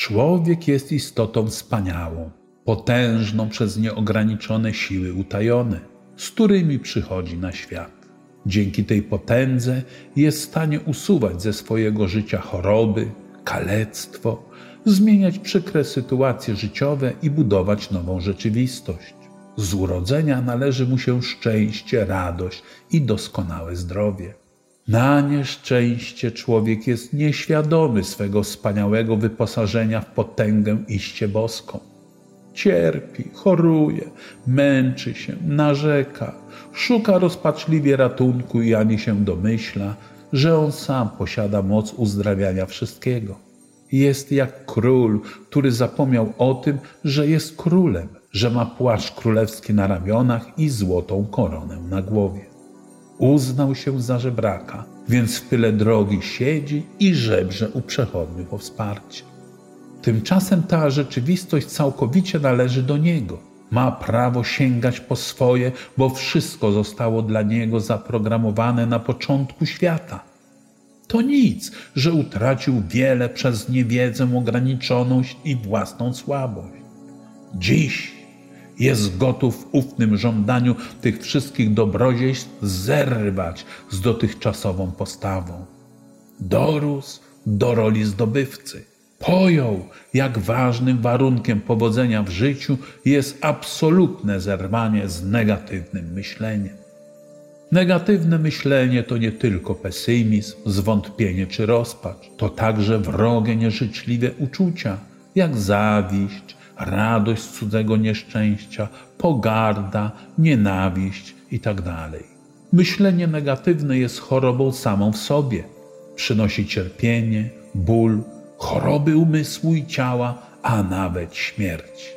Człowiek jest istotą wspaniałą, potężną przez nieograniczone siły utajone, z którymi przychodzi na świat. Dzięki tej potędze jest w stanie usuwać ze swojego życia choroby, kalectwo, zmieniać przykre sytuacje życiowe i budować nową rzeczywistość. Z urodzenia należy mu się szczęście, radość i doskonałe zdrowie. Na nieszczęście człowiek jest nieświadomy swego wspaniałego wyposażenia w potęgę iście boską. Cierpi, choruje, męczy się, narzeka, szuka rozpaczliwie ratunku i ani się domyśla, że on sam posiada moc uzdrawiania wszystkiego. Jest jak król, który zapomniał o tym, że jest królem, że ma płaszcz królewski na ramionach i złotą koronę na głowie. Uznał się za żebraka, więc w tyle drogi siedzi i żebrze u przechodniów o wsparcie. Tymczasem ta rzeczywistość całkowicie należy do niego. Ma prawo sięgać po swoje, bo wszystko zostało dla niego zaprogramowane na początku świata. To nic, że utracił wiele przez niewiedzę, ograniczoność i własną słabość. Dziś jest gotów w ufnym żądaniu tych wszystkich dobrodziejstw zerwać z dotychczasową postawą. Dorósł do roli zdobywcy. Pojął, jak ważnym warunkiem powodzenia w życiu jest absolutne zerwanie z negatywnym myśleniem. Negatywne myślenie to nie tylko pesymizm, zwątpienie czy rozpacz, to także wrogie, nieżyczliwe uczucia, jak zawiść, radość z cudzego nieszczęścia, pogarda, nienawiść itd. Tak myślenie negatywne jest chorobą samą w sobie. Przynosi cierpienie, ból, choroby umysłu i ciała, a nawet śmierć.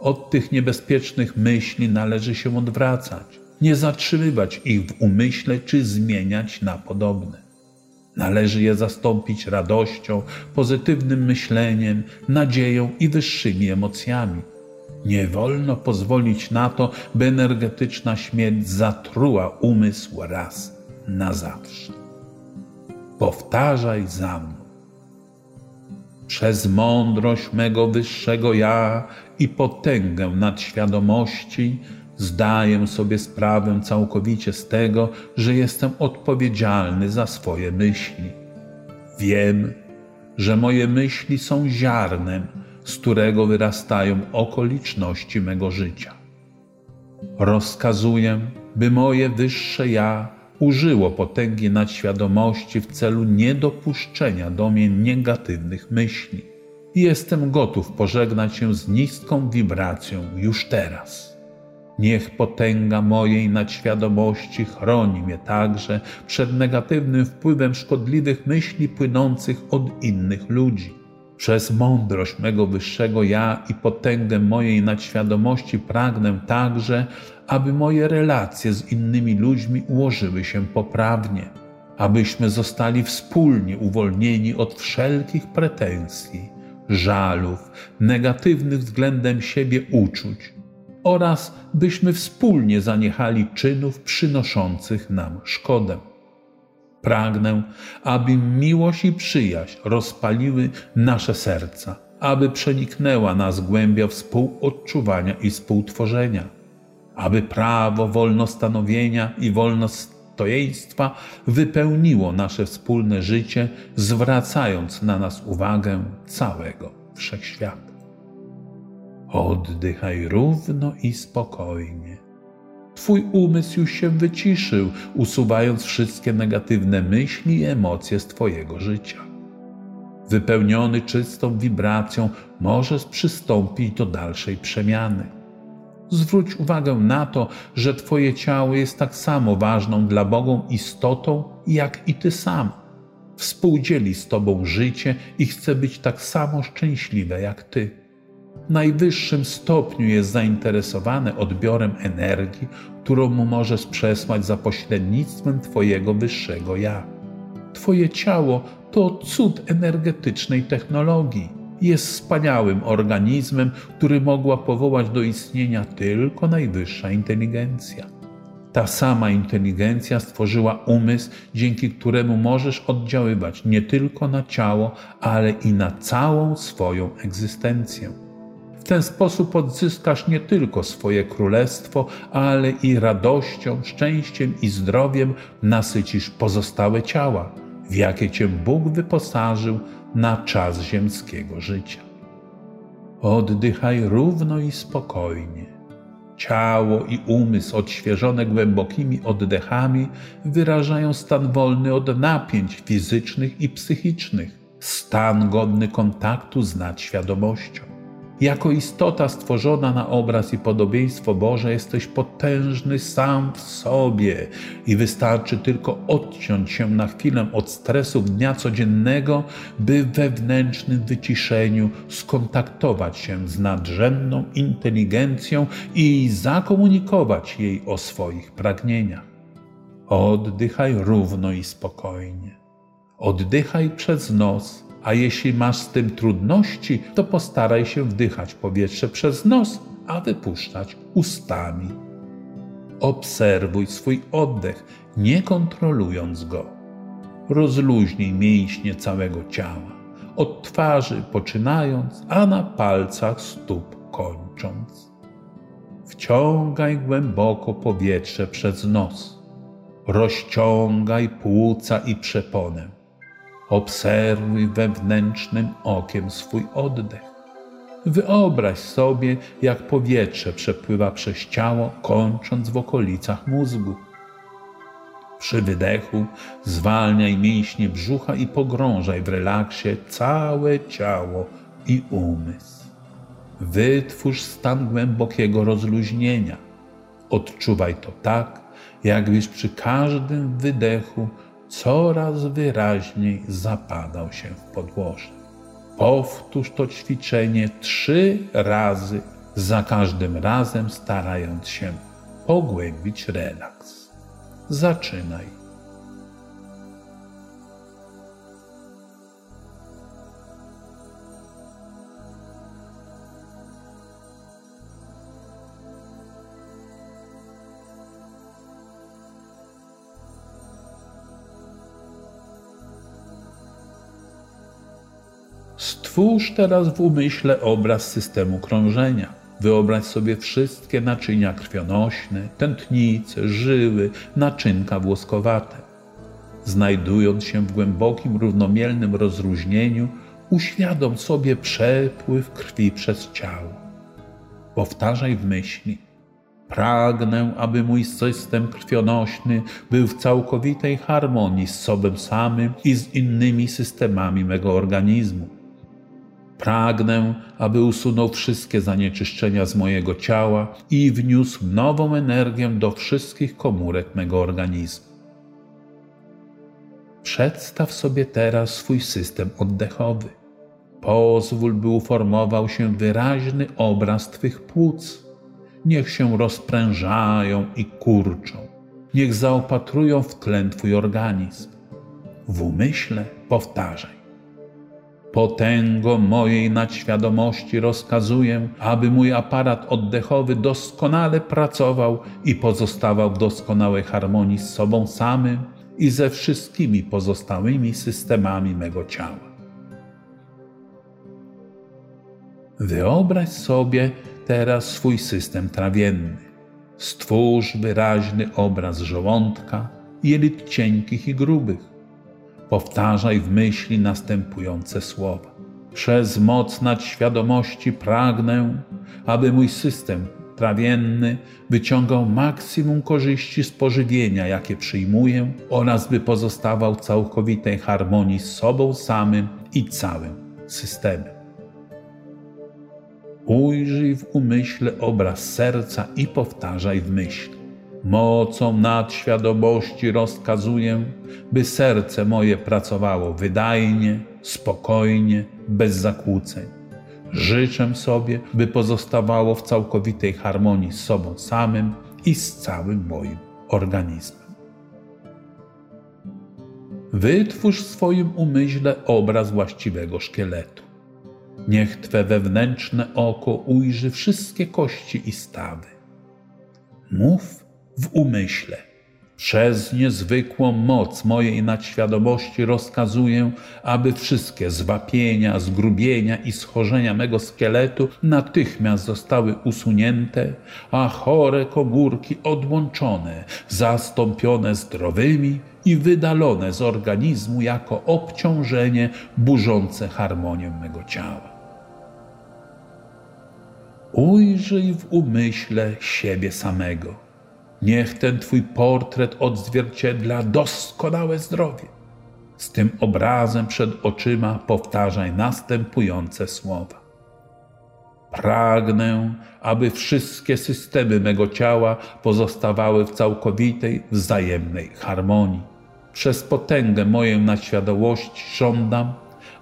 Od tych niebezpiecznych myśli należy się odwracać, nie zatrzymywać ich w umyśle czy zmieniać na podobne. Należy je zastąpić radością, pozytywnym myśleniem, nadzieją i wyższymi emocjami. Nie wolno pozwolić na to, by energetyczna śmierć zatruła umysł raz na zawsze. Powtarzaj za mną. Przez mądrość mego wyższego ja i potęgę nadświadomości Zdaję sobie sprawę całkowicie z tego, że jestem odpowiedzialny za swoje myśli. Wiem, że moje myśli są ziarnem, z którego wyrastają okoliczności mego życia. Rozkazuję, by moje wyższe ja użyło potęgi nadświadomości w celu niedopuszczenia do mnie negatywnych myśli. Jestem gotów pożegnać się z niską wibracją już teraz. Niech potęga mojej nadświadomości chroni mnie także przed negatywnym wpływem szkodliwych myśli płynących od innych ludzi. Przez mądrość mego wyższego ja i potęgę mojej nadświadomości pragnę także, aby moje relacje z innymi ludźmi ułożyły się poprawnie, abyśmy zostali wspólnie uwolnieni od wszelkich pretensji, żalów, negatywnych względem siebie uczuć oraz byśmy wspólnie zaniechali czynów przynoszących nam szkodę. Pragnę, aby miłość i przyjaźń rozpaliły nasze serca, aby przeniknęła nas głębia współodczuwania i współtworzenia, aby prawo wolnostanowienia i wolnostojeństwa wypełniło nasze wspólne życie, zwracając na nas uwagę całego wszechświata. Oddychaj równo i spokojnie. Twój umysł już się wyciszył, usuwając wszystkie negatywne myśli i emocje z Twojego życia. Wypełniony czystą wibracją, możesz przystąpić do dalszej przemiany. Zwróć uwagę na to, że Twoje ciało jest tak samo ważną dla Boga istotą, jak i Ty sam. Współdzieli z Tobą życie i chce być tak samo szczęśliwe jak Ty najwyższym stopniu jest zainteresowany odbiorem energii, którą mu możesz przesłać za pośrednictwem Twojego wyższego ja. Twoje ciało to cud energetycznej technologii. Jest wspaniałym organizmem, który mogła powołać do istnienia tylko najwyższa inteligencja. Ta sama inteligencja stworzyła umysł, dzięki któremu możesz oddziaływać nie tylko na ciało, ale i na całą swoją egzystencję. W ten sposób odzyskasz nie tylko swoje królestwo, ale i radością, szczęściem i zdrowiem nasycisz pozostałe ciała, w jakie cię Bóg wyposażył na czas ziemskiego życia. Oddychaj równo i spokojnie. Ciało i umysł odświeżone głębokimi oddechami wyrażają stan wolny od napięć fizycznych i psychicznych, stan godny kontaktu z nadświadomością. Jako istota stworzona na obraz i podobieństwo Boże jesteś potężny sam w sobie i wystarczy tylko odciąć się na chwilę od stresów dnia codziennego, by w wewnętrznym wyciszeniu skontaktować się z nadrzędną inteligencją i zakomunikować jej o swoich pragnieniach. Oddychaj równo i spokojnie. Oddychaj przez nos a jeśli masz z tym trudności, to postaraj się wdychać powietrze przez nos, a wypuszczać ustami. Obserwuj swój oddech, nie kontrolując go. Rozluźnij mięśnie całego ciała, od twarzy poczynając, a na palcach stóp kończąc. Wciągaj głęboko powietrze przez nos. Rozciągaj płuca i przeponę Obserwuj wewnętrznym okiem swój oddech. Wyobraź sobie, jak powietrze przepływa przez ciało, kończąc w okolicach mózgu. Przy wydechu zwalniaj mięśnie brzucha i pogrążaj w relaksie całe ciało i umysł. Wytwórz stan głębokiego rozluźnienia. Odczuwaj to tak, jakbyś przy każdym wydechu coraz wyraźniej zapadał się w podłoże. Powtórz to ćwiczenie trzy razy, za każdym razem starając się pogłębić relaks. Zaczynaj. Stwórz teraz w umyśle obraz systemu krążenia. Wyobraź sobie wszystkie naczynia krwionośne, tętnice, żyły, naczynka włoskowate. Znajdując się w głębokim, równomielnym rozluźnieniu, uświadom sobie przepływ krwi przez ciało. Powtarzaj w myśli. Pragnę, aby mój system krwionośny był w całkowitej harmonii z sobą samym i z innymi systemami mego organizmu. Pragnę, aby usunął wszystkie zanieczyszczenia z mojego ciała i wniósł nową energię do wszystkich komórek mego organizmu. Przedstaw sobie teraz swój system oddechowy. Pozwól, by uformował się wyraźny obraz Twych płuc. Niech się rozprężają i kurczą. Niech zaopatrują w tlen Twój organizm. W umyśle powtarzaj Potęgo mojej nadświadomości rozkazuję, aby mój aparat oddechowy doskonale pracował i pozostawał w doskonałej harmonii z sobą samym i ze wszystkimi pozostałymi systemami mego ciała. Wyobraź sobie teraz swój system trawienny. Stwórz wyraźny obraz żołądka, jelit cienkich i grubych Powtarzaj w myśli następujące słowa. Przez moc nadświadomości pragnę, aby mój system trawienny wyciągał maksimum korzyści z pożywienia, jakie przyjmuję, oraz by pozostawał w całkowitej harmonii z sobą samym i całym systemem. Ujrzyj w umyśle obraz serca i powtarzaj w myśli. Mocą nadświadomości rozkazuję, by serce moje pracowało wydajnie, spokojnie, bez zakłóceń. Życzę sobie, by pozostawało w całkowitej harmonii z sobą samym i z całym moim organizmem. Wytwórz w swoim umyśle obraz właściwego szkieletu. Niech Twe wewnętrzne oko ujrzy wszystkie kości i stawy. Mów w umyśle. Przez niezwykłą moc mojej nadświadomości rozkazuję, aby wszystkie zwapienia, zgrubienia i schorzenia mego szkieletu natychmiast zostały usunięte, a chore komórki odłączone, zastąpione zdrowymi i wydalone z organizmu jako obciążenie burzące harmonię mego ciała. Ujrzyj w umyśle siebie samego Niech ten Twój portret odzwierciedla doskonałe zdrowie. Z tym obrazem przed oczyma powtarzaj następujące słowa. Pragnę, aby wszystkie systemy mego ciała pozostawały w całkowitej, wzajemnej harmonii. Przez potęgę moją na świadomość żądam,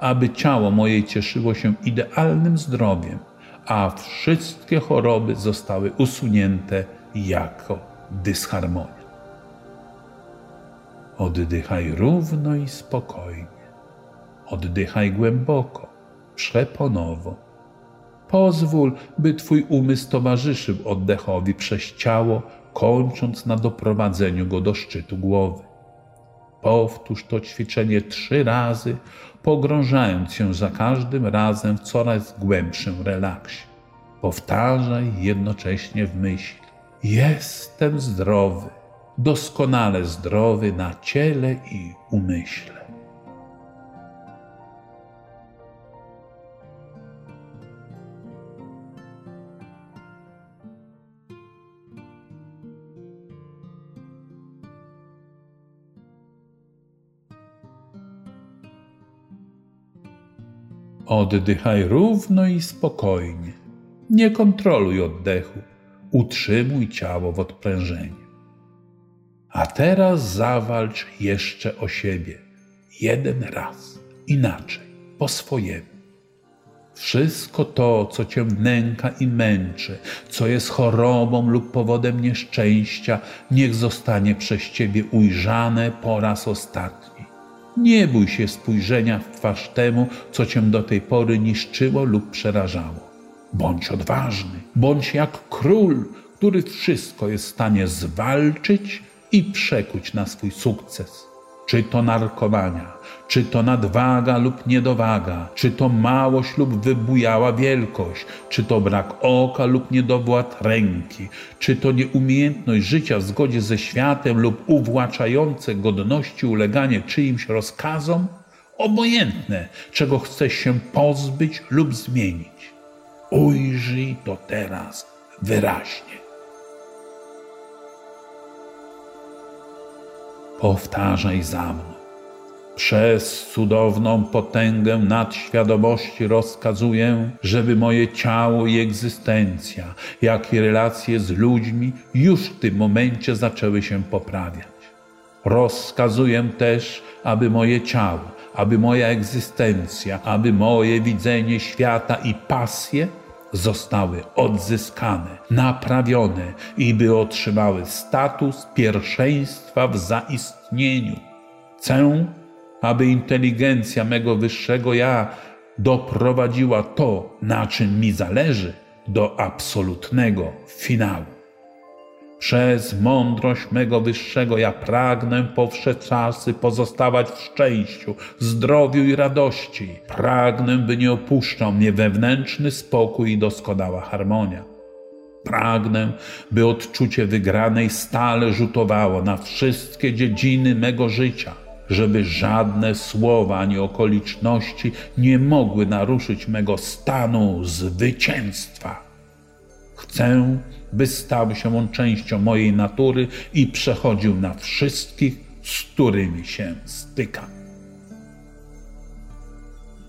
aby ciało moje cieszyło się idealnym zdrowiem, a wszystkie choroby zostały usunięte jako dysharmonia. Oddychaj równo i spokojnie. Oddychaj głęboko, przeponowo. Pozwól, by Twój umysł towarzyszył oddechowi przez ciało, kończąc na doprowadzeniu go do szczytu głowy. Powtórz to ćwiczenie trzy razy, pogrążając się za każdym razem w coraz głębszym relaksie. Powtarzaj jednocześnie w myśli. Jestem zdrowy, doskonale zdrowy na ciele i umyśle. Oddychaj równo i spokojnie. Nie kontroluj oddechu utrzymuj ciało w odprężeniu. A teraz zawalcz jeszcze o siebie, jeden raz, inaczej, po swojemu. Wszystko to, co cię nęka i męczy, co jest chorobą lub powodem nieszczęścia, niech zostanie przez ciebie ujrzane po raz ostatni. Nie bój się spojrzenia w twarz temu, co cię do tej pory niszczyło lub przerażało. Bądź odważny, bądź jak król, który wszystko jest w stanie zwalczyć i przekuć na swój sukces. Czy to narkomania, czy to nadwaga lub niedowaga, czy to małość lub wybujała wielkość, czy to brak oka lub niedowład ręki, czy to nieumiejętność życia w zgodzie ze światem lub uwłaczające godności uleganie czyimś rozkazom, obojętne, czego chcesz się pozbyć lub zmienić. Ujrzyj to teraz wyraźnie. Powtarzaj za mną. Przez cudowną potęgę nadświadomości rozkazuję, żeby moje ciało i egzystencja, jak i relacje z ludźmi już w tym momencie zaczęły się poprawiać. Rozkazuję też, aby moje ciało, aby moja egzystencja, aby moje widzenie świata i pasje zostały odzyskane, naprawione i by otrzymały status pierwszeństwa w zaistnieniu. Chcę, aby inteligencja mego wyższego ja doprowadziła to, na czym mi zależy, do absolutnego finału. Przez mądrość mego wyższego ja pragnę po wsze czasy pozostawać w szczęściu, zdrowiu i radości. Pragnę, by nie opuszczał mnie wewnętrzny spokój i doskonała harmonia. Pragnę, by odczucie wygranej stale rzutowało na wszystkie dziedziny mego życia, żeby żadne słowa ani okoliczności nie mogły naruszyć mego stanu zwycięstwa. Chcę, by stał się on częścią mojej natury i przechodził na wszystkich, z którymi się stykam.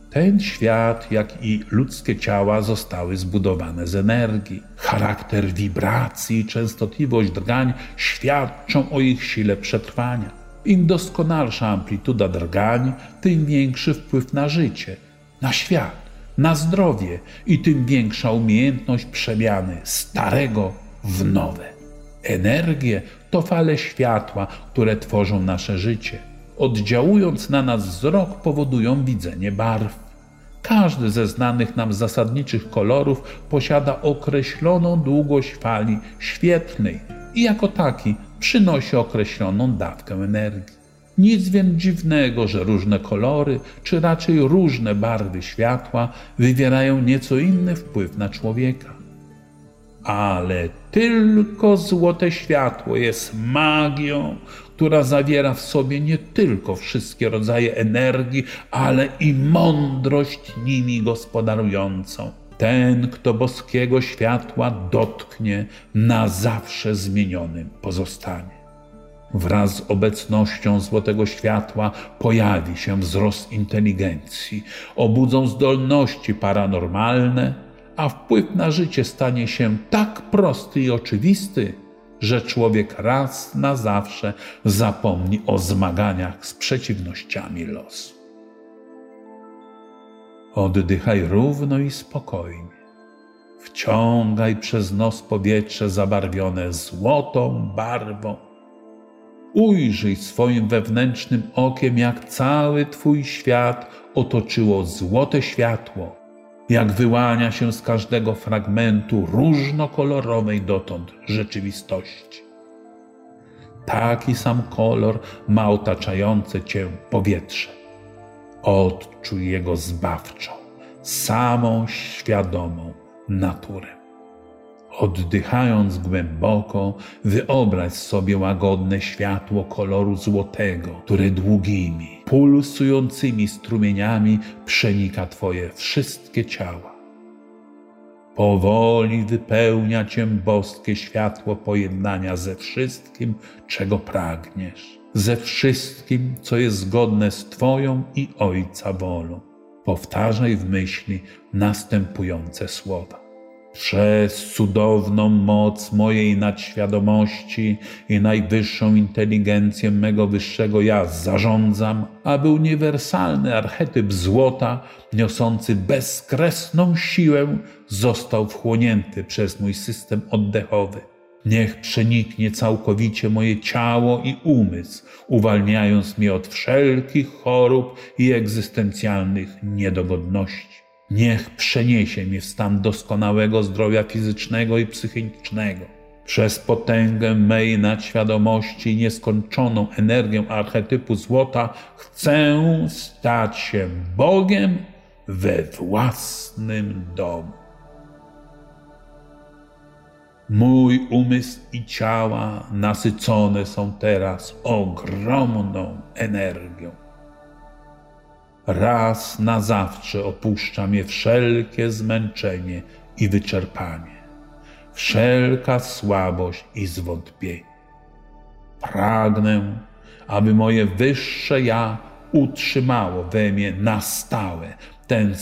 Ten świat, jak i ludzkie ciała, zostały zbudowane z energii. Charakter wibracji i częstotliwość drgań świadczą o ich sile przetrwania. Im doskonalsza amplituda drgań, tym większy wpływ na życie, na świat na zdrowie i tym większa umiejętność przemiany starego w nowe. Energie to fale światła, które tworzą nasze życie. Oddziałując na nas wzrok, powodują widzenie barw. Każdy ze znanych nam zasadniczych kolorów posiada określoną długość fali świetlnej, i jako taki przynosi określoną dawkę energii. Nic więc dziwnego, że różne kolory, czy raczej różne barwy światła wywierają nieco inny wpływ na człowieka. Ale tylko złote światło jest magią, która zawiera w sobie nie tylko wszystkie rodzaje energii, ale i mądrość nimi gospodarującą. Ten, kto boskiego światła dotknie, na zawsze zmienionym pozostanie. Wraz z obecnością złotego światła pojawi się wzrost inteligencji, obudzą zdolności paranormalne, a wpływ na życie stanie się tak prosty i oczywisty, że człowiek raz na zawsze zapomni o zmaganiach z przeciwnościami losu. Oddychaj równo i spokojnie. Wciągaj przez nos powietrze zabarwione złotą barwą. Ujrzyj swoim wewnętrznym okiem, jak cały Twój świat otoczyło złote światło, jak wyłania się z każdego fragmentu różnokolorowej dotąd rzeczywistości. Taki sam kolor ma otaczające Cię powietrze. Odczuj jego zbawczą, samą świadomą naturę. Oddychając głęboko, wyobraź sobie łagodne światło koloru złotego, które długimi, pulsującymi strumieniami przenika Twoje wszystkie ciała. Powoli wypełnia Cię boskie światło pojednania ze wszystkim, czego pragniesz, ze wszystkim, co jest zgodne z Twoją i Ojca wolą. Powtarzaj w myśli następujące słowa. Przez cudowną moc mojej nadświadomości i najwyższą inteligencję mego wyższego ja zarządzam, aby uniwersalny archetyp złota, niosący bezkresną siłę, został wchłonięty przez mój system oddechowy. Niech przeniknie całkowicie moje ciało i umysł, uwalniając mnie od wszelkich chorób i egzystencjalnych niedogodności. Niech przeniesie mnie w stan doskonałego zdrowia fizycznego i psychicznego. Przez potęgę mej nadświadomości i nieskończoną energię archetypu złota chcę stać się Bogiem we własnym domu. Mój umysł i ciała nasycone są teraz ogromną energią. Raz na zawsze opuszcza mnie wszelkie zmęczenie i wyczerpanie, wszelka słabość i zwątpienie. Pragnę, aby moje wyższe ja utrzymało we mnie na stałe ten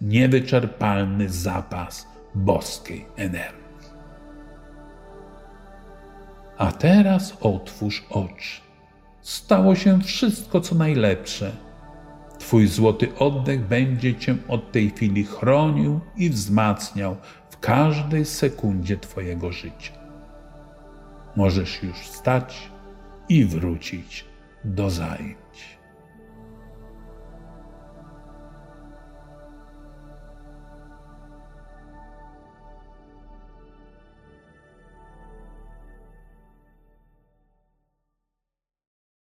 niewyczerpalny zapas boskiej energii. A teraz otwórz oczy. Stało się wszystko, co najlepsze Twój złoty oddech będzie Cię od tej chwili chronił i wzmacniał w każdej sekundzie Twojego życia. Możesz już wstać i wrócić do zajmu.